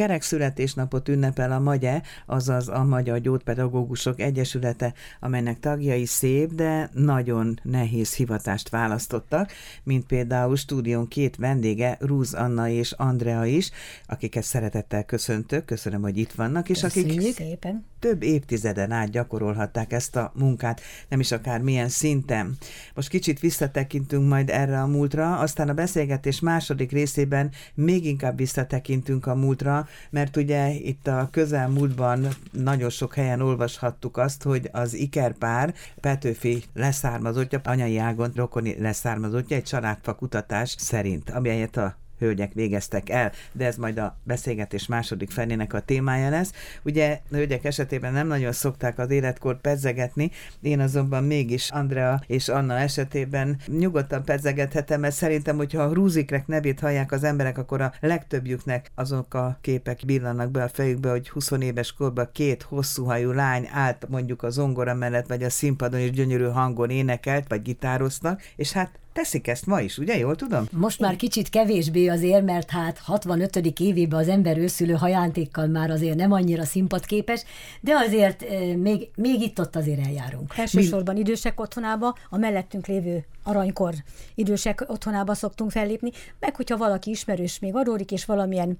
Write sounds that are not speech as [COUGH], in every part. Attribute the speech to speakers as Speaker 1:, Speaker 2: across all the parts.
Speaker 1: kerek születésnapot ünnepel a Magye, azaz a Magyar Gyógypedagógusok Egyesülete, amelynek tagjai szép, de nagyon nehéz hivatást választottak, mint például stúdión két vendége, Rúz Anna és Andrea is, akiket szeretettel köszöntök, köszönöm, hogy itt vannak, és
Speaker 2: Köszönjük.
Speaker 1: akik
Speaker 2: szépen.
Speaker 1: Több évtizeden át gyakorolhatták ezt a munkát, nem is akár milyen szinten. Most kicsit visszatekintünk majd erre a múltra, aztán a beszélgetés második részében még inkább visszatekintünk a múltra, mert ugye itt a közelmúltban nagyon sok helyen olvashattuk azt, hogy az ikerpár Petőfi leszármazottja, anyai ágon rokoni leszármazottja egy családfa kutatás szerint, amelyet a hölgyek végeztek el, de ez majd a beszélgetés második felének a témája lesz. Ugye hölgyek esetében nem nagyon szokták az életkort pedzegetni, én azonban mégis Andrea és Anna esetében nyugodtan pedzegethetem, mert szerintem, hogyha a Rúzikrek nevét hallják az emberek, akkor a legtöbbjüknek azok a képek billannak be a fejükbe, hogy 20 éves korban két hosszú hajú lány állt mondjuk a zongora mellett, vagy a színpadon és gyönyörű hangon énekelt, vagy gitároztak, és hát teszik ezt ma is, ugye? Jól tudom?
Speaker 2: Most már kicsit kevésbé azért, mert hát 65. évében az ember őszülő hajántékkal már azért nem annyira színpadképes, de azért eh, még, még itt-ott azért eljárunk.
Speaker 3: Elsősorban idősek otthonába, a mellettünk lévő aranykor idősek otthonába szoktunk fellépni, meg hogyha valaki ismerős még adódik, és valamilyen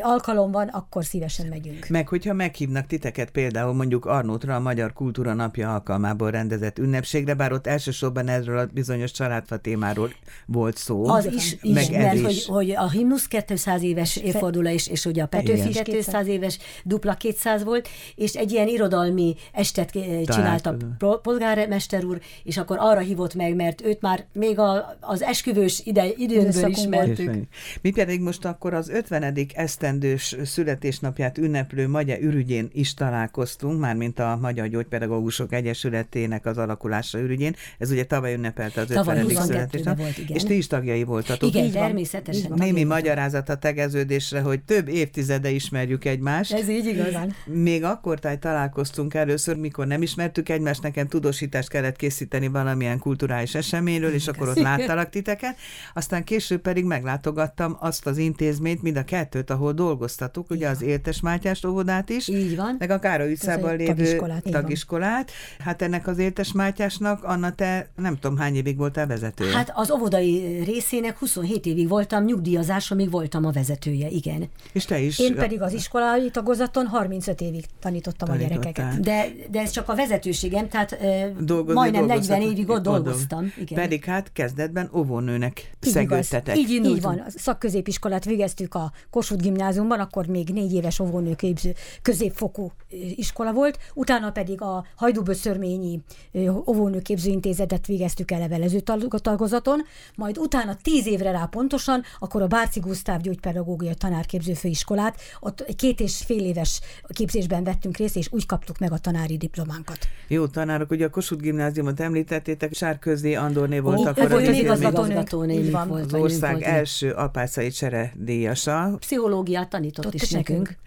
Speaker 3: alkalom van, akkor szívesen megyünk.
Speaker 1: Meg hogyha meghívnak titeket például mondjuk Arnótra a Magyar Kultúra Napja alkalmából rendezett ünnepségre, bár ott elsősorban erről a bizonyos családfa témáról volt szó.
Speaker 2: Az is, is
Speaker 1: meg ez
Speaker 2: mert
Speaker 1: is.
Speaker 2: hogy, hogy a himnusz 200 éves évforduló és, és ugye a Petőfi
Speaker 1: Igen.
Speaker 2: 200 éves, dupla 200 volt, és egy ilyen irodalmi estet csinált a polgármester úr, és akkor arra hívott meg, mert őt már még a, az esküvős ide, időnkből
Speaker 3: Időszakunk
Speaker 2: ismertük.
Speaker 1: Mi pedig most akkor az 50. esztendős születésnapját ünneplő Magyar ürügyén is találkoztunk, mármint a Magyar Gyógypedagógusok Egyesületének az alakulása ürügyén. Ez ugye tavaly ünnepelte az
Speaker 2: Tavaly
Speaker 1: 50.
Speaker 2: 22-ben
Speaker 1: születésnap.
Speaker 2: volt, igen.
Speaker 1: És ti is tagjai voltatok.
Speaker 2: Igen,
Speaker 3: Így
Speaker 2: természetesen.
Speaker 3: Van.
Speaker 1: Némi magyarázat a tegeződésre, hogy több évtizede ismerjük egymást.
Speaker 2: Ez így igaz.
Speaker 3: Nyilván.
Speaker 1: Még akkor táj találkoztunk először, mikor nem ismertük egymást, nekem tudósítást kellett készíteni valamilyen kulturális eseményről, és akkor ott láttalak titeket. Aztán később pedig meglátogattam azt az intézményt, mind a kettőt, ahol dolgoztatok, ugye az Éltes Mátyás óvodát is,
Speaker 2: Így van.
Speaker 1: meg a Károly utcában lévő
Speaker 3: tagiskolát,
Speaker 1: tagiskolát. Hát ennek az Éltes Mátyásnak, Anna, te nem tudom hány évig voltál vezetője.
Speaker 2: Hát az óvodai részének 27 évig voltam, nyugdíjazásomig voltam a vezetője, igen.
Speaker 1: és te is.
Speaker 3: Én pedig az iskolai tagozaton 35 évig tanítottam a gyerekeket.
Speaker 2: De, de ez csak a vezetőségem, tehát
Speaker 1: Dolgozni
Speaker 2: majdnem 40
Speaker 1: dolgoztatok.
Speaker 2: évig ott dolgoztam. Igen.
Speaker 1: Pedig hát kezdetben óvónőnek szegődtetek.
Speaker 3: Így, így van. A szakközépiskolát végeztük a Kossuth gimnáziumban, akkor még négy éves óvónőképző középfokú iskola volt, utána pedig a Hajdúböszörményi óvónőképző intézetet végeztük el levelező tag- tagozaton, majd utána tíz évre rá pontosan, akkor a Bárci Gusztáv gyógypedagógiai tanárképző főiskolát, ott egy két és fél éves képzésben vettünk részt, és úgy kaptuk meg a tanári diplománkat.
Speaker 1: Jó tanárok, ugye a Kossuth gimnáziumot említettétek, Sárközi Andorné volt
Speaker 2: Ó,
Speaker 1: akkor
Speaker 2: ő volt
Speaker 1: az,
Speaker 2: még
Speaker 1: az, ország
Speaker 2: volt,
Speaker 1: első apácai cseredíjasa.
Speaker 2: Pszichológiát tanított
Speaker 3: Ott
Speaker 2: is
Speaker 3: is
Speaker 2: nekünk.
Speaker 3: nekünk.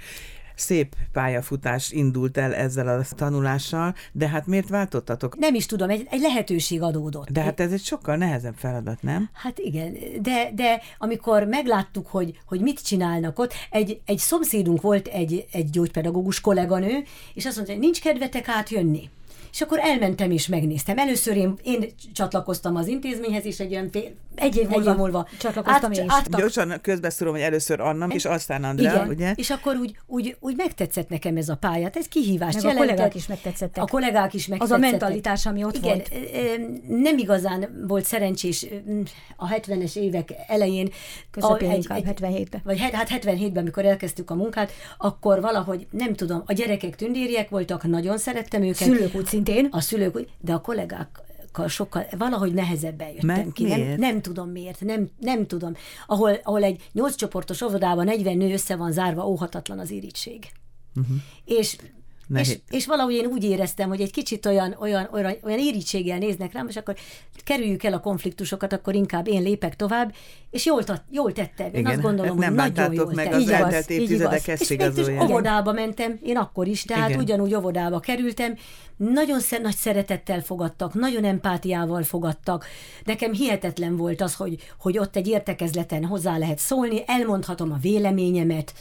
Speaker 1: Szép pályafutás indult el ezzel a tanulással, de hát miért váltottatok?
Speaker 2: Nem is tudom, egy, egy lehetőség adódott.
Speaker 1: De hát ez egy sokkal nehezebb feladat, nem?
Speaker 2: Hát igen, de, de amikor megláttuk, hogy, hogy mit csinálnak ott, egy, egy szomszédunk volt, egy, egy gyógypedagógus kolléganő, és azt mondta, hogy nincs kedvetek átjönni. És akkor elmentem és megnéztem. Először én, én csatlakoztam az intézményhez, és egy olyan fél,
Speaker 3: Egy év múlva
Speaker 2: múlva
Speaker 3: csatlakoztam én is.
Speaker 2: át,
Speaker 1: Gyorsan közbeszúrom, hogy először Anna, és aztán Andrea,
Speaker 2: igen,
Speaker 1: ugye?
Speaker 2: és akkor úgy, úgy, úgy megtetszett nekem ez a pályát, ez kihívást
Speaker 3: Meg a kollégák is megtetszettek.
Speaker 2: A kollégák is
Speaker 3: Az a
Speaker 2: megtetszettek.
Speaker 3: mentalitás, ami ott
Speaker 2: Igen,
Speaker 3: volt.
Speaker 2: nem igazán volt szerencsés a 70-es évek elején.
Speaker 3: Közepén
Speaker 2: a-
Speaker 3: inkább, 77-ben.
Speaker 2: Vagy hát 77-ben, amikor elkezdtük a munkát, akkor valahogy, nem tudom, a gyerekek tündériek voltak, nagyon szerettem őket.
Speaker 3: Szülők úgy szintén.
Speaker 2: A szülők, de a kollégákkal sokkal, valahogy nehezebben jöttem
Speaker 1: Mert
Speaker 2: ki. Nem,
Speaker 1: miért?
Speaker 2: nem tudom miért, nem, nem tudom. Ahol, ahol egy nyolc csoportos óvodában 40 nő össze van zárva, óhatatlan az irítség. Uh-huh. És
Speaker 1: Nehéz.
Speaker 2: és, és valahogy én úgy éreztem, hogy egy kicsit olyan, olyan, olyan, olyan irítséggel néznek rám, és akkor kerüljük el a konfliktusokat, akkor inkább én lépek tovább, és jól, tat, jól tettem. Én
Speaker 1: Igen,
Speaker 2: azt gondolom,
Speaker 1: hát nem
Speaker 2: hogy nagyon jól
Speaker 1: meg
Speaker 2: tettem.
Speaker 1: az eltelt évtizedek
Speaker 3: igaz.
Speaker 1: ezt
Speaker 2: És
Speaker 1: igazolják.
Speaker 2: óvodába mentem, én akkor is, tehát
Speaker 1: Igen.
Speaker 2: ugyanúgy óvodába kerültem, nagyon sze- nagy szeretettel fogadtak, nagyon empátiával fogadtak. Nekem hihetetlen volt az, hogy, hogy ott egy értekezleten hozzá lehet szólni, elmondhatom a véleményemet,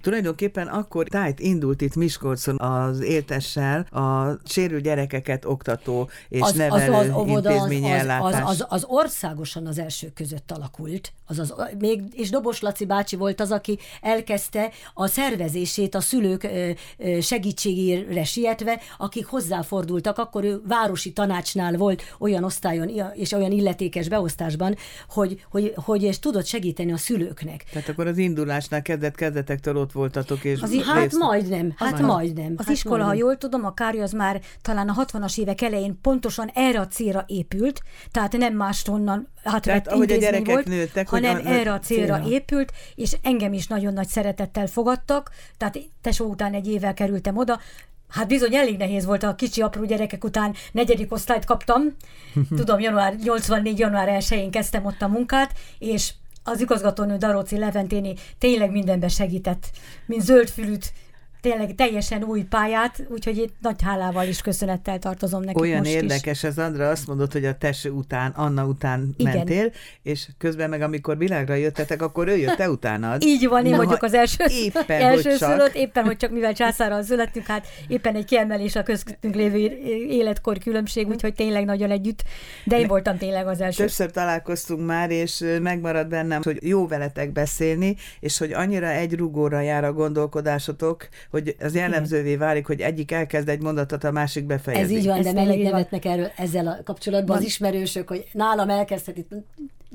Speaker 1: Tulajdonképpen akkor tájt indult itt Miskolcon az éltessel a sérült gyerekeket oktató és
Speaker 2: az,
Speaker 1: nevelő
Speaker 2: az, az, óvoda,
Speaker 1: intézményi
Speaker 2: az,
Speaker 1: ellátás.
Speaker 2: az, az, az országosan az első között alakult. Az, az, még, és Dobos Laci bácsi volt az, aki elkezdte a szervezését a szülők ö, ö, segítségére sietve, akik hozzáfordultak, akkor ő városi tanácsnál volt olyan osztályon és olyan illetékes beosztásban, hogy, hogy, hogy és tudott segíteni a szülőknek.
Speaker 1: Tehát akkor az indulásnál kezdet kezdetektől ott voltatok, és
Speaker 2: Az, hát
Speaker 1: részt-
Speaker 2: majdnem, hát
Speaker 3: Az-
Speaker 2: majdnem.
Speaker 3: Az
Speaker 2: hát
Speaker 3: iskola, ha
Speaker 2: majdnem.
Speaker 3: jól tudom, a Kári az már talán a 60-as évek elején pontosan erre a célra épült, tehát nem máshonnan átvett
Speaker 1: ahogy a gyerekek
Speaker 3: volt,
Speaker 1: nőttek, hogy
Speaker 3: hanem
Speaker 1: a-
Speaker 3: erre a célra,
Speaker 2: célra.
Speaker 3: épült, és engem is nagyon nagy szeretettel fogadtak, tehát tesó után egy évvel kerültem oda, Hát bizony elég nehéz volt a kicsi apró gyerekek után, negyedik osztályt kaptam. [LAUGHS] Tudom, január 84. január 1-én kezdtem ott a munkát, és az igazgatónő Daróci Leventéni tényleg mindenben segített, mint zöldfülűt, tényleg teljesen új pályát, úgyhogy itt nagy hálával is köszönettel tartozom neki
Speaker 1: Olyan
Speaker 3: most
Speaker 1: érdekes, az Andra azt mondott, hogy a teső után, Anna után
Speaker 3: Igen.
Speaker 1: mentél, és közben meg amikor világra jöttetek, akkor ő jött te utánad.
Speaker 3: is. Így van, én
Speaker 1: Na,
Speaker 3: vagyok az első,
Speaker 1: éppen,
Speaker 3: első
Speaker 1: hogy csak.
Speaker 3: szülött, éppen, hogy csak mivel császárral születtünk, hát éppen egy kiemelés a köztünk lévő életkor különbség, úgyhogy tényleg nagyon együtt, de én voltam tényleg az első.
Speaker 1: Többször találkoztunk már, és megmaradt bennem, hogy jó veletek beszélni, és hogy annyira egy rugóra jár a gondolkodásotok, hogy az jellemzővé válik, hogy egyik elkezd egy mondatot, a másik befejezi.
Speaker 2: Ez így van,
Speaker 3: Ez
Speaker 2: de
Speaker 3: van.
Speaker 2: nevetnek erről ezzel a kapcsolatban az ismerősök, hogy nálam elkezdheti,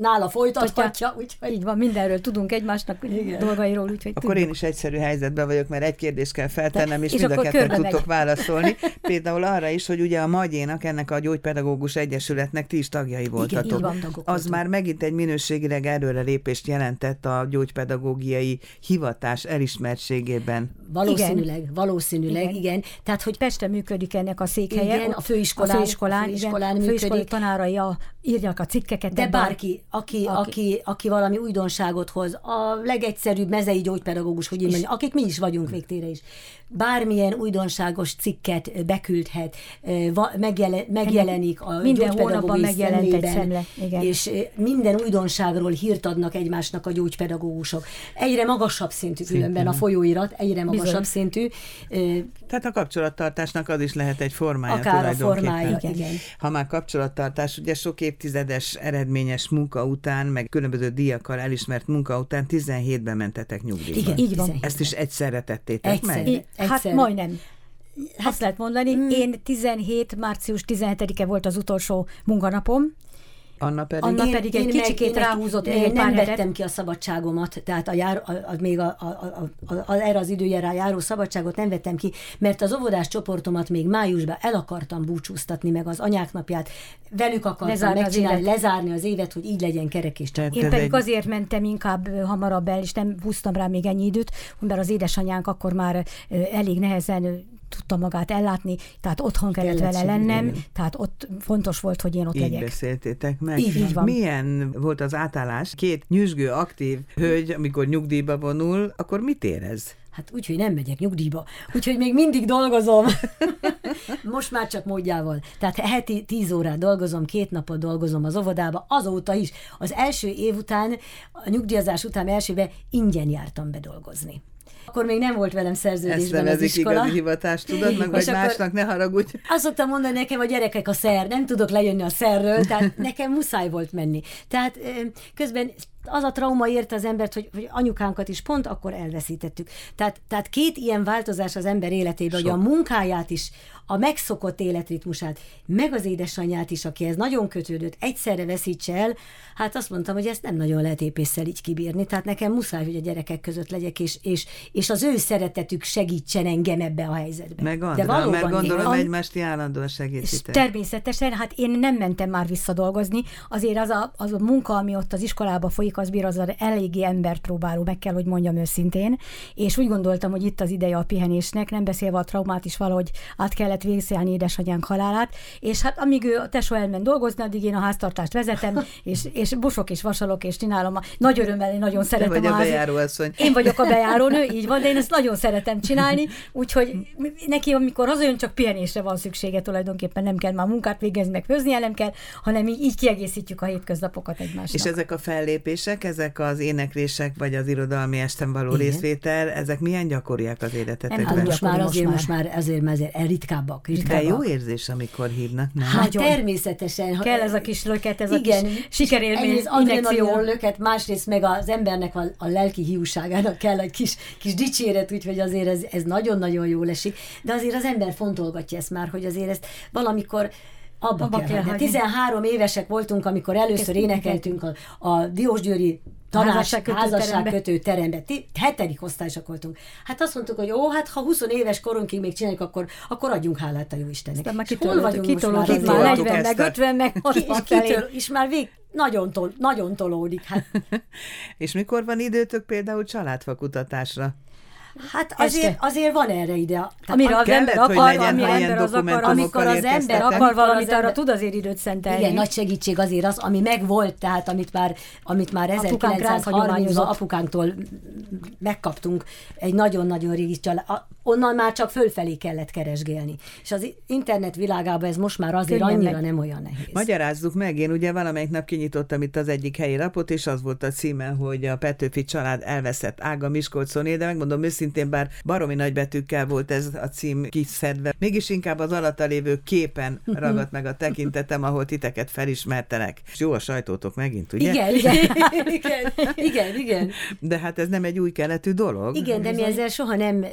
Speaker 2: nála folytathatja, úgyhogy
Speaker 3: Így van, mindenről tudunk egymásnak
Speaker 2: Igen.
Speaker 3: dolgairól, úgyhogy
Speaker 1: Akkor én is egyszerű helyzetben vagyok, mert egy kérdést kell feltennem, és,
Speaker 3: és
Speaker 1: mind a ketten tudtok válaszolni. Például arra is, hogy ugye a Magyénak, ennek a Gyógypedagógus Egyesületnek ti is tagjai voltatok.
Speaker 2: így van, tagok
Speaker 1: Az már megint egy minőségileg előre lépést jelentett a gyógypedagógiai hivatás elismertségében.
Speaker 2: Valószínűleg, igen. valószínűleg, igen.
Speaker 3: Igen.
Speaker 2: Tehát, hogy
Speaker 3: Peste működik ennek a székhelye.
Speaker 2: Igen, a főiskolán-
Speaker 3: a főiskolán,
Speaker 2: a főiskolán
Speaker 3: igen, főiskolai tanárai a, írják a cikkeket.
Speaker 2: de
Speaker 3: bár-
Speaker 2: bárki, aki,
Speaker 3: Aki-
Speaker 2: aki, aki valami újdonságot hoz, a legegyszerűbb mezei gyógypedagógus, hogy én mondjam, akik mi is vagyunk végtére is, bármilyen újdonságos cikket beküldhet, ö, va- megjele, megjelenik a
Speaker 3: Minden hónapban megjelent egy szemle, igen.
Speaker 2: és minden újdonságról hírt adnak egymásnak a gyógypedagógusok. Egyre magasabb szintű különben a folyóirat, egyre magasabb
Speaker 3: Bizony.
Speaker 2: szintű,
Speaker 1: Tehát a kapcsolattartásnak az is lehet egy formája
Speaker 2: akár a
Speaker 1: tulajdonképpen.
Speaker 2: formája,
Speaker 3: Igen.
Speaker 1: Ha már kapcsolattartás, ugye sok évtizedes eredményes munka után, meg különböző díjakkal elismert munka után 17-ben mentetek nyugdíjba.
Speaker 2: Igen,
Speaker 3: Így van.
Speaker 2: 17.
Speaker 1: Ezt is egyszerre tettétek
Speaker 2: Egyszerre.
Speaker 1: meg?
Speaker 3: I- hát
Speaker 2: Egyszer.
Speaker 3: majdnem. Azt lehet mondani, én 17. március 17-e volt az utolsó munkanapom,
Speaker 1: Anna pedig?
Speaker 3: Anna pedig egy kicsikét
Speaker 2: meg-
Speaker 3: ráhúzott
Speaker 2: én
Speaker 3: még egy
Speaker 2: nem
Speaker 3: pár
Speaker 2: vettem
Speaker 3: hetet.
Speaker 2: ki a szabadságomat, tehát a jár, a, a, még a, a, a, a, a, erre az időjára járó szabadságot nem vettem ki, mert az óvodás csoportomat még májusban el akartam búcsúztatni, meg az anyák napját, velük akartam
Speaker 3: Lezárni az
Speaker 2: megcsinálni,
Speaker 3: évet.
Speaker 2: lezárni az évet, hogy így legyen kerek és csak.
Speaker 3: Én pedig
Speaker 1: egy-
Speaker 3: azért mentem inkább hamarabb el, és nem húztam rá még ennyi időt, mert az édesanyánk akkor már elég nehezen tudta magát ellátni, tehát otthon kellett
Speaker 2: Kellett
Speaker 3: vele lennem, tehát ott fontos volt, hogy én ott
Speaker 1: Így
Speaker 3: legyek.
Speaker 1: beszéltétek meg.
Speaker 2: Így.
Speaker 3: Így van.
Speaker 1: Milyen volt az átállás? Két nyüzsgő, aktív hölgy, amikor nyugdíjba vonul, akkor mit érez?
Speaker 2: Hát úgy, hogy nem megyek nyugdíjba. Úgyhogy még mindig dolgozom. [LAUGHS] Most már csak módjával. Tehát heti tíz órát dolgozom, két napot dolgozom az óvodába, azóta is. Az első év után, a nyugdíjazás után elsőben ingyen jártam bedolgozni. Akkor még nem volt velem
Speaker 1: Ezt
Speaker 2: szerződésben az
Speaker 1: nevezik
Speaker 2: iskola.
Speaker 1: igazi hivatást, [LAUGHS]
Speaker 2: És
Speaker 1: vagy másnak, ne haragudj.
Speaker 2: Azt szoktam mondani nekem a gyerekek a szer, nem tudok lejönni a szerről, tehát nekem muszáj volt menni. Tehát közben az a trauma érte az embert, hogy, hogy anyukánkat is pont akkor elveszítettük. Tehát, tehát két ilyen változás az ember életében, hogy a munkáját is, a megszokott életritmusát, meg az édesanyját is, akihez nagyon kötődött, egyszerre veszítse el, hát azt mondtam, hogy ezt nem nagyon lehet épésszel így kibírni, tehát nekem muszáj, hogy a gyerekek között legyek, és, és, és az ő szeretetük segítsen engem ebbe a helyzetbe.
Speaker 1: Meg
Speaker 2: De
Speaker 1: Andrá,
Speaker 2: valóban
Speaker 1: mert gondolom
Speaker 3: An-
Speaker 1: egymást állandóan
Speaker 3: És
Speaker 1: segítitek.
Speaker 3: természetesen, hát én nem mentem már visszadolgozni, azért az a, az a munka, ami ott az iskolába folyik, az bír az eléggé embert próbáló, meg kell, hogy mondjam őszintén, és úgy gondoltam, hogy itt az ideje a pihenésnek, nem beszélve a traumát is valahogy át kellett vészelni édesanyánk halálát, és hát amíg ő a tesó elment dolgozni, addig én a háztartást vezetem, [LAUGHS] és, és busok és vasalok, és csinálom. A, nagy örömmel, én nagyon
Speaker 1: Te
Speaker 3: szeretem
Speaker 1: vagy a
Speaker 3: házi-
Speaker 1: bejáróasszony.
Speaker 3: én vagyok a bejárónő, [LAUGHS] így van, de én ezt nagyon szeretem csinálni, úgyhogy neki, amikor hazajön, csak pihenésre van szüksége tulajdonképpen, nem kell már munkát végezni, meg főzni nem kell, hanem így, így kiegészítjük a hétköznapokat egymásnak.
Speaker 1: És ezek a fellépések, éneklések, ezek az éneklések, vagy az irodalmi esten való
Speaker 2: Igen.
Speaker 1: részvétel, ezek milyen gyakoriak az
Speaker 3: Nem
Speaker 1: életetekben?
Speaker 3: tudom,
Speaker 2: most már azért,
Speaker 3: már.
Speaker 2: most már, azért, már azért ritkábbak,
Speaker 1: De jó érzés, amikor hívnak, nem?
Speaker 2: Hát
Speaker 3: Nagyon.
Speaker 2: természetesen. ha-
Speaker 3: Kell ez a kis löket, ez
Speaker 2: Igen,
Speaker 3: a kis sikerélmény, injekció.
Speaker 2: adrenalin löket, másrészt meg az embernek a, a lelki hiúságának kell egy kis, kis dicséret, úgyhogy azért ez, ez nagyon-nagyon jól esik. De azért az ember fontolgatja ezt már, hogy azért ezt valamikor abba,
Speaker 3: Abba
Speaker 2: kell,
Speaker 3: kell
Speaker 2: hagyni.
Speaker 3: hagyni.
Speaker 2: 13 évesek voltunk, amikor először
Speaker 3: Kezdtünk,
Speaker 2: énekeltünk a, a Diósgyőri tanács
Speaker 3: Házasságkötő
Speaker 2: terembe. Hetedik osztályosak voltunk. Hát azt mondtuk, hogy ó, hát ha 20 éves korunkig még csináljuk, akkor, akkor adjunk hálát a jó Istennek.
Speaker 3: Már
Speaker 2: És hol vagyunk most
Speaker 3: kitolódott
Speaker 2: már?
Speaker 1: Kitoltuk
Speaker 3: 40, meg
Speaker 1: ezt a-
Speaker 3: 50, meg
Speaker 2: Ki,
Speaker 3: 60
Speaker 2: és,
Speaker 3: felé.
Speaker 2: kitől, és már vég, nagyon, tol, nagyon tolódik. Hát, [LAUGHS]
Speaker 1: És mikor van időtök például családfakutatásra?
Speaker 2: Hát azért, azért van erre ide. Tehát
Speaker 3: Amire az
Speaker 1: kellett,
Speaker 3: ember akar, amire ember az akar, amikor az ember akar valamit,
Speaker 2: az
Speaker 3: arra
Speaker 2: ember-
Speaker 3: tud azért időt szentelni.
Speaker 2: Igen, nagy segítség azért az, ami megvolt, tehát amit már, amit már
Speaker 3: Apukánk ránk
Speaker 2: 1930-ban
Speaker 3: hagyományozott.
Speaker 2: apukánktól megkaptunk egy nagyon-nagyon régi család. Onnan már csak fölfelé kellett keresgélni. És az internet világában ez most már azért
Speaker 3: Könnyen
Speaker 2: annyira
Speaker 3: megy.
Speaker 2: nem olyan nehéz.
Speaker 1: Magyarázzuk meg, én ugye valamelyik nap kinyitottam itt az egyik helyi lapot, és az volt a címe, hogy a Petőfi család elveszett ága Miskolconé, de megmondom őszintén, bár baromi nagy betűkkel volt ez a cím kiszedve, mégis inkább az alatta lévő képen ragadt meg a tekintetem, ahol titeket felismertelek. És jó a sajtótok megint, ugye?
Speaker 2: Igen, igen, [LAUGHS] igen, igen, igen.
Speaker 1: De hát ez nem egy új keletű dolog.
Speaker 2: Igen, de mi ezzel soha nem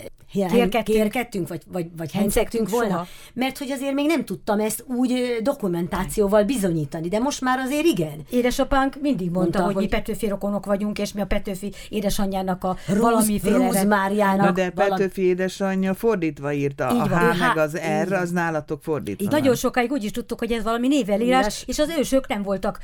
Speaker 3: Kérkedtünk.
Speaker 2: kérkedtünk, vagy, vagy, vagy hencektünk volna,
Speaker 3: soha.
Speaker 2: mert hogy azért még nem tudtam ezt úgy dokumentációval bizonyítani, de most már azért igen.
Speaker 3: Édesapánk mindig mondta,
Speaker 2: Mondta,
Speaker 3: hogy,
Speaker 2: hogy-
Speaker 3: mi Petőfi rokonok vagyunk, és mi a Petőfi édesanyjának a
Speaker 2: Rúz,
Speaker 3: valamiféle...
Speaker 2: Rúz Máriának.
Speaker 1: Na de
Speaker 2: valami-
Speaker 1: Petőfi édesanyja fordítva írta.
Speaker 3: Így
Speaker 1: a
Speaker 3: van.
Speaker 1: H
Speaker 2: Ő
Speaker 1: meg
Speaker 2: H-
Speaker 1: az R, az nálatok fordítva
Speaker 3: Így nagyon sokáig úgy is tudtuk, hogy ez valami névelírás,
Speaker 2: Írás.
Speaker 3: és az ősök nem voltak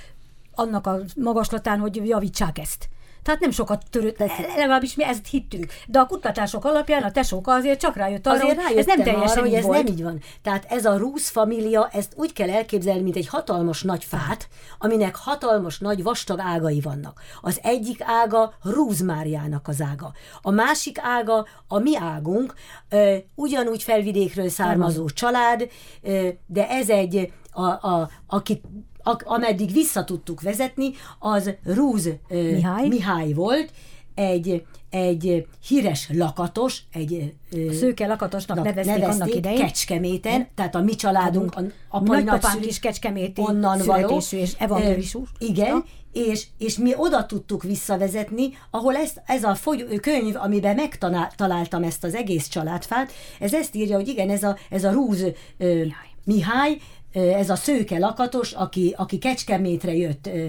Speaker 3: annak a magaslatán, hogy javítsák ezt. Tehát nem sokat törött, legalábbis mi ezt hittük. De a kutatások alapján a tesóka azért csak rájött arra,
Speaker 2: Azért
Speaker 3: hogy ez nem teljesen
Speaker 2: arra, hogy ez
Speaker 3: volt.
Speaker 2: nem így van. Tehát ez a Rúsz família, ezt úgy kell elképzelni, mint egy hatalmas nagy fát, aminek hatalmas nagy vastag ágai vannak. Az egyik ága Rúz Máriának az ága. A másik ága a mi águnk, ö, ugyanúgy felvidékről származó család, ö, de ez egy, a, a, akit a, ameddig vissza tudtuk vezetni, az Rúz
Speaker 3: Mihály.
Speaker 2: Mihály volt, egy, egy híres lakatos, egy
Speaker 3: Szőke lakatosnak nevezték annak idején.
Speaker 2: Kecskeméten, tehát a mi családunk, a apai
Speaker 3: Nagypapánk is kecskeméti
Speaker 2: onnan való.
Speaker 3: és evangélikus.
Speaker 2: Ö, Igen, és, és mi oda tudtuk visszavezetni, ahol ezt, ez a fogy, könyv, amiben megtaláltam ezt az egész családfát, ez ezt írja, hogy igen, ez a, ez a Rúz ö, Mihály, ez a szőke lakatos, aki, aki Kecskemétre jött ö,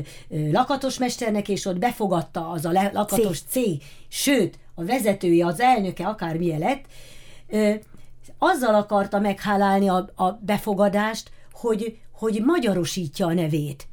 Speaker 2: lakatosmesternek, és ott befogadta az a lakatos C. sőt, a vezetője, az elnöke, akármilyen lett, azzal akarta meghálálni a, a befogadást, hogy, hogy magyarosítja a nevét.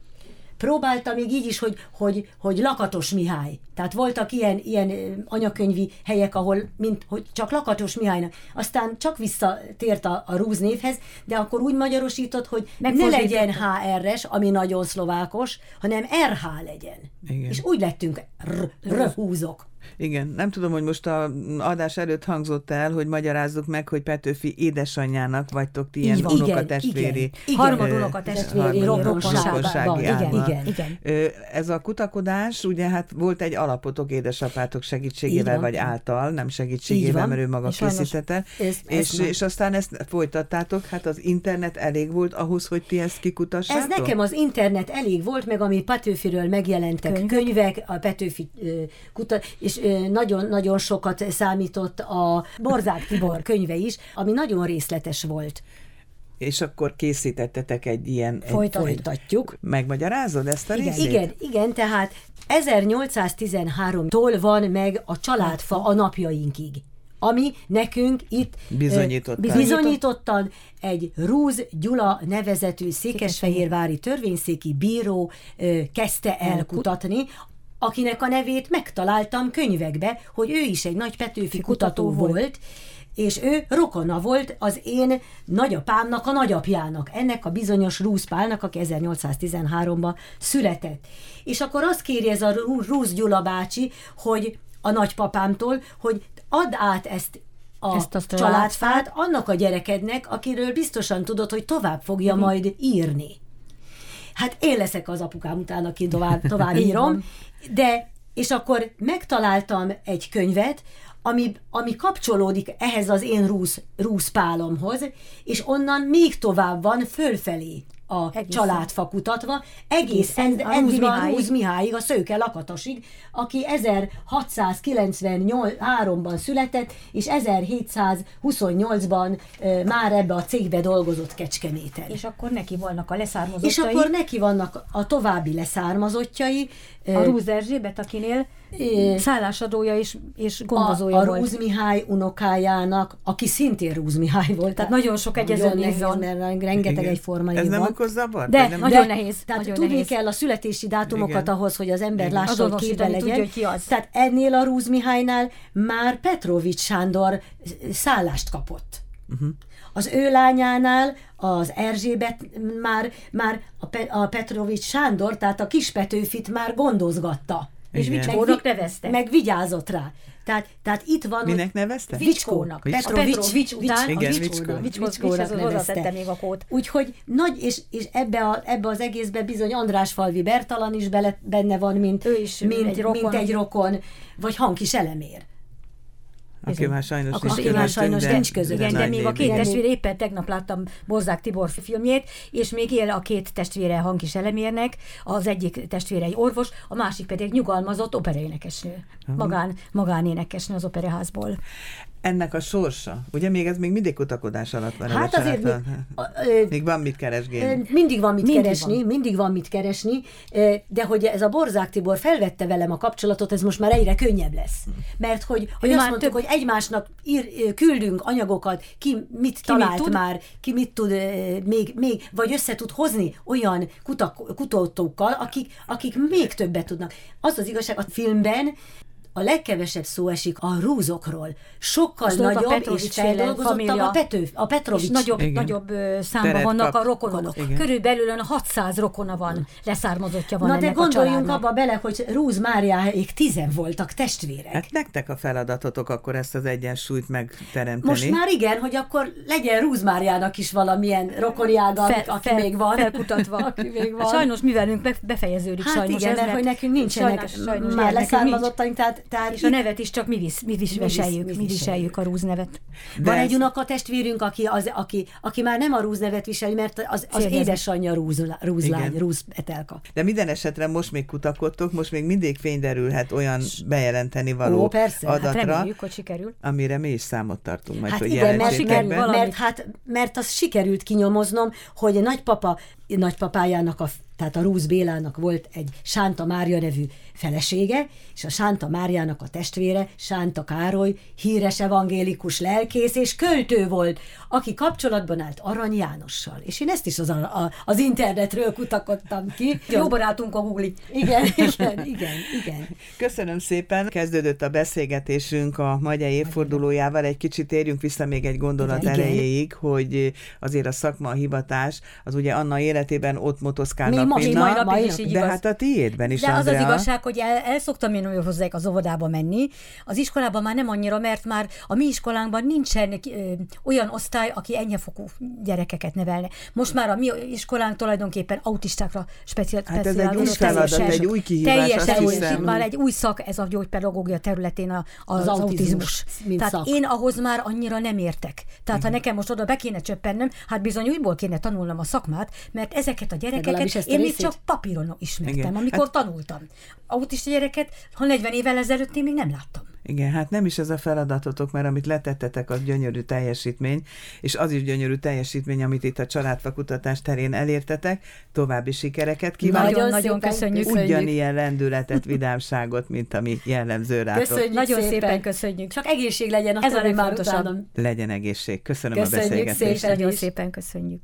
Speaker 2: Próbálta még így is, hogy, hogy, hogy Lakatos Mihály. Tehát voltak ilyen, ilyen anyakönyvi helyek, ahol mint, hogy csak Lakatos Mihálynak. Aztán csak visszatért a, a Rúz névhez, de akkor úgy magyarosított, hogy ne legyen HR-es, ami nagyon szlovákos, hanem RH legyen.
Speaker 1: Igen.
Speaker 2: És úgy lettünk r- r-húzok.
Speaker 1: Igen, nem tudom, hogy most a adás előtt hangzott el, hogy magyarázzuk meg, hogy Petőfi édesanyjának vagytok ti ilyen
Speaker 2: van. Igen,
Speaker 1: unokatestvéri.
Speaker 2: igen, igen.
Speaker 3: Harmad unokatestvéri
Speaker 2: rokonságban, igen, igen.
Speaker 3: Igen.
Speaker 1: Ez a kutakodás, ugye hát volt egy alapotok édesapátok segítségével, vagy által, nem segítségével, mert ő maga
Speaker 3: És
Speaker 1: készítette.
Speaker 2: ez-
Speaker 1: és,
Speaker 2: ezt
Speaker 1: és aztán ezt folytattátok, hát az internet elég volt ahhoz, hogy ti ezt kikutassátok?
Speaker 2: Ez nekem az internet elég volt, meg ami Petőfiről megjelentek
Speaker 3: Könyvek.
Speaker 2: könyvek, a Petőfi kutat, és ö, nagyon-nagyon sokat számított a Borzák Tibor könyve is, ami nagyon részletes volt.
Speaker 1: És akkor készítettetek egy ilyen... Egy,
Speaker 3: Folytat-
Speaker 2: Folytatjuk.
Speaker 1: megmagyarázod ezt a részét?
Speaker 2: Igen, igen, tehát 1813-tól van meg a családfa a napjainkig ami nekünk itt
Speaker 1: Bizonyítottan.
Speaker 2: bizonyítottan egy Rúz Gyula nevezetű székesfehérvári törvényszéki bíró kezdte el kutatni, akinek a nevét megtaláltam könyvekbe, hogy ő is egy nagy Petőfi kutató
Speaker 3: kutató volt.
Speaker 2: volt, és ő rokona volt az én nagyapámnak a nagyapjának, ennek a bizonyos Rúz Pálnak, aki 1813-ban született. És akkor azt kéri ez a Rú- Rúz Gyula bácsi, hogy a nagypapámtól, hogy add át ezt a
Speaker 3: Ezt a családfát.
Speaker 2: annak a gyerekednek, akiről biztosan tudod, hogy tovább fogja majd írni. Hát én leszek az apukám után, aki tovább, [LAUGHS] tovább írom. De, és akkor megtaláltam egy könyvet, ami, ami kapcsolódik ehhez az én rúsz, rúszpálomhoz, és onnan még tovább van fölfelé a
Speaker 3: Egészen.
Speaker 2: családfa kutatva,
Speaker 3: Rúz
Speaker 2: eddig a
Speaker 3: Mihályig.
Speaker 2: A Szőke Lakatosig, aki 1693-ban született, és 1728-ban ö, már ebbe a cégbe dolgozott Kecskeméten.
Speaker 3: És akkor neki vannak a leszármazottai.
Speaker 2: És akkor neki vannak a további leszármazottjai,
Speaker 3: a Rúz Erzsébet, akinél szállásadója és, és
Speaker 2: a,
Speaker 3: gondozója
Speaker 2: a
Speaker 3: volt.
Speaker 2: Rúz Mihály unokájának, aki szintén Rúz Mihály volt.
Speaker 3: Tehát nagyon sok
Speaker 2: nehéz,
Speaker 3: van.
Speaker 2: mert rengeteg
Speaker 1: Igen.
Speaker 2: egyforma
Speaker 1: Ez nem
Speaker 2: van.
Speaker 1: okoz zavar?
Speaker 3: De,
Speaker 1: nem?
Speaker 3: nagyon nehéz,
Speaker 2: Tehát
Speaker 3: nagyon
Speaker 2: tudni
Speaker 3: nehéz.
Speaker 2: kell a születési dátumokat
Speaker 1: Igen.
Speaker 2: ahhoz, hogy az ember
Speaker 1: Igen.
Speaker 2: lássa, hogy képbe legyen.
Speaker 3: tudja, hogy ki az.
Speaker 2: Tehát ennél a Rúz Mihálynál már Petrovics Sándor szállást kapott.
Speaker 1: Mhm.
Speaker 2: Az ő lányánál az Erzsébet már, már a, Pe- a Petrovics Sándor, tehát a kis Petőfit már gondozgatta.
Speaker 3: És
Speaker 1: Igen.
Speaker 3: Vicskónak
Speaker 2: Meg-
Speaker 3: nevezte.
Speaker 2: Meg vigyázott rá. Tehát, tehát itt van, hogy
Speaker 1: Minek nevezte?
Speaker 2: Vicskónak.
Speaker 1: Vicskó.
Speaker 3: A Petrovics után
Speaker 1: Igen,
Speaker 3: a
Speaker 1: Vicskó.
Speaker 3: Vicskó.
Speaker 2: Vicskónak
Speaker 3: Vicskó, ez
Speaker 2: nevezte.
Speaker 3: még a kót.
Speaker 2: Úgyhogy nagy, és, és ebbe, a, ebbe az egészbe bizony Andrásfalvi Bertalan is bele, benne van, mint,
Speaker 3: Ő is
Speaker 2: mint,
Speaker 3: egy rokon.
Speaker 2: mint egy rokon, vagy Hankis Elemér.
Speaker 1: Aki már sajnos
Speaker 2: Akkor
Speaker 1: nincs
Speaker 2: már sajnos
Speaker 1: de-
Speaker 2: nincs közöttünk.
Speaker 3: Igen, de még a két testvér, éppen tegnap láttam Borzák Tibor filmjét, és még él a két testvére Hankis Elemérnek, az egyik testvére egy orvos, a másik pedig nyugalmazott operaénekesnő. Magán, magánénekesnő az operaházból.
Speaker 1: Ennek a sorsa, ugye még ez még mindig kutakodás alatt van.
Speaker 2: Hát azért még, a- ö,
Speaker 1: még van mit keresgélni.
Speaker 2: Mindig van mit
Speaker 3: Mindig
Speaker 2: keresni,
Speaker 3: van.
Speaker 2: mindig van mit keresni, de hogy ez a Borzák Tibor felvette velem a kapcsolatot, ez most már egyre könnyebb lesz. Mert hogy, hogy
Speaker 3: Ő
Speaker 2: azt mondtuk,
Speaker 3: több-
Speaker 2: hogy egymásnak ír, küldünk anyagokat, ki mit
Speaker 3: mit
Speaker 2: talált
Speaker 3: tud?
Speaker 2: már, ki mit tud még, még, vagy össze tud hozni olyan kutak, kutatókkal, akik, akik még többet tudnak. Az az igazság, a filmben a legkevesebb szó esik a rúzokról. Sokkal
Speaker 3: a
Speaker 2: nagyobb
Speaker 3: Petrovics
Speaker 2: és feldolgozottabb a, Pető, a Petrovics.
Speaker 3: És nagyobb,
Speaker 1: Igen.
Speaker 3: nagyobb számban
Speaker 1: Teret
Speaker 3: vannak
Speaker 1: kap.
Speaker 3: a rokonok.
Speaker 1: Igen.
Speaker 3: Körülbelül olyan 600 rokona van, leszármazottja van
Speaker 2: Na de
Speaker 3: ennek a
Speaker 2: gondoljunk abba bele, hogy Rúz Máriáék tizen voltak testvérek.
Speaker 1: Hát nektek a feladatotok akkor ezt az egyensúlyt megteremteni.
Speaker 2: Most már igen, hogy akkor legyen Rúz Máriának is valamilyen rokoniága,
Speaker 3: Fel-
Speaker 2: aki
Speaker 3: fel-
Speaker 2: még van.
Speaker 3: Felkutatva. [LAUGHS]
Speaker 2: aki még van.
Speaker 3: Hát sajnos mi velünk be- befejeződik
Speaker 2: Hát
Speaker 3: sajnos
Speaker 2: igen,
Speaker 3: ez,
Speaker 2: mert hogy nekünk nincsenek
Speaker 3: sajnos, sajnos
Speaker 2: már leszármazottaink, tehát, tehát
Speaker 3: És a
Speaker 2: itt
Speaker 3: nevet is csak mi, visz, mi, visz,
Speaker 2: Mi visz-
Speaker 3: viseljük,
Speaker 2: mi
Speaker 3: mi viseljük a rúz nevet.
Speaker 1: De
Speaker 2: van
Speaker 1: ez-
Speaker 2: egy unoka testvérünk, aki, az, aki, aki már nem a Rúz nevet viseli, mert az, az édesanyja Rúz, Rúzlány,
Speaker 1: Igen.
Speaker 2: Rúz Etelka.
Speaker 1: De minden esetre most még kutakodtok, most még mindig fény derülhet olyan bejelenteni való
Speaker 2: Ó, persze, hát
Speaker 1: adatra,
Speaker 3: Hát reméljük, hogy sikerül.
Speaker 1: amire mi is számot tartunk majd,
Speaker 2: Hát
Speaker 1: hogy
Speaker 2: igen, mert,
Speaker 1: jelentsétek
Speaker 2: mert, hát, mert az sikerült kinyomoznom, hogy a nagypapa, nagypapájának, a, tehát a Rúz Bélának volt egy Sánta Mária nevű felesége, és a Sánta Máriának a testvére, Sánta Károly, híres evangélikus lelkész és költő volt, aki kapcsolatban állt Arany Jánossal. És én ezt is az, a, az internetről kutakodtam ki.
Speaker 3: Jó barátunk a Google.
Speaker 2: Igen, [LAUGHS] igen, igen, igen.
Speaker 1: Köszönöm szépen. Kezdődött a beszélgetésünk a magyar évfordulójával. Egy kicsit érjünk vissza még egy gondolat
Speaker 2: Igen.
Speaker 1: erejéig, hogy azért a szakma, a hivatás, az ugye Anna életében ott motoszkálnak,
Speaker 2: Mi most-
Speaker 1: mint
Speaker 2: mi mai napig is
Speaker 3: így
Speaker 1: de
Speaker 3: igaz.
Speaker 1: hát a tiédben is,
Speaker 3: De az az
Speaker 1: Andrea.
Speaker 3: igazság, hogy el, el szoktam én hozzájuk az óvodába menni. Az iskolában már nem annyira, mert már a mi iskolánkban nincsen ö, olyan osztály, aki ennyi-fokú gyerekeket nevelne. Most már a mi iskolánk tulajdonképpen autistákra speciál,
Speaker 1: Hát ez egy új feladat,
Speaker 3: teljesen-
Speaker 1: egy új kihívás,
Speaker 3: Teljesen
Speaker 1: azt hiszem.
Speaker 3: már egy új szak, ez a gyógypedagógia területén a, az,
Speaker 2: Az
Speaker 3: az
Speaker 2: autizmus,
Speaker 3: autizmus. Tehát
Speaker 2: szak.
Speaker 3: én ahhoz már annyira nem értek. Tehát ha nekem most oda be kéne csöppennem, hát bizony újból kéne tanulnom a szakmát, mert ezeket a gyerekeket én még csak papíron ismertem,
Speaker 1: Igen.
Speaker 3: amikor
Speaker 1: Hát-
Speaker 3: tanultam. Autista gyereket, ha 40 évvel ezelőtt én még nem láttam.
Speaker 1: Igen, hát nem is ez a feladatotok, mert amit letettetek, az gyönyörű teljesítmény, és az is gyönyörű teljesítmény, amit itt a családfakutatás terén elértetek. További sikereket kívánok.
Speaker 3: Nagyon,
Speaker 2: Nagyon
Speaker 3: köszönjük.
Speaker 1: Ugyanilyen lendületet, vidámságot, mint ami jellemző rátok.
Speaker 2: Köszönjük
Speaker 3: Nagyon szépen,
Speaker 2: szépen
Speaker 3: köszönjük.
Speaker 2: Csak egészség legyen, a
Speaker 3: Ez a legfontosabb.
Speaker 1: Legyen egészség. Köszönöm
Speaker 2: Köszönjük
Speaker 1: a beszélgetést.
Speaker 2: szépen.
Speaker 3: Nagyon szépen köszönjük.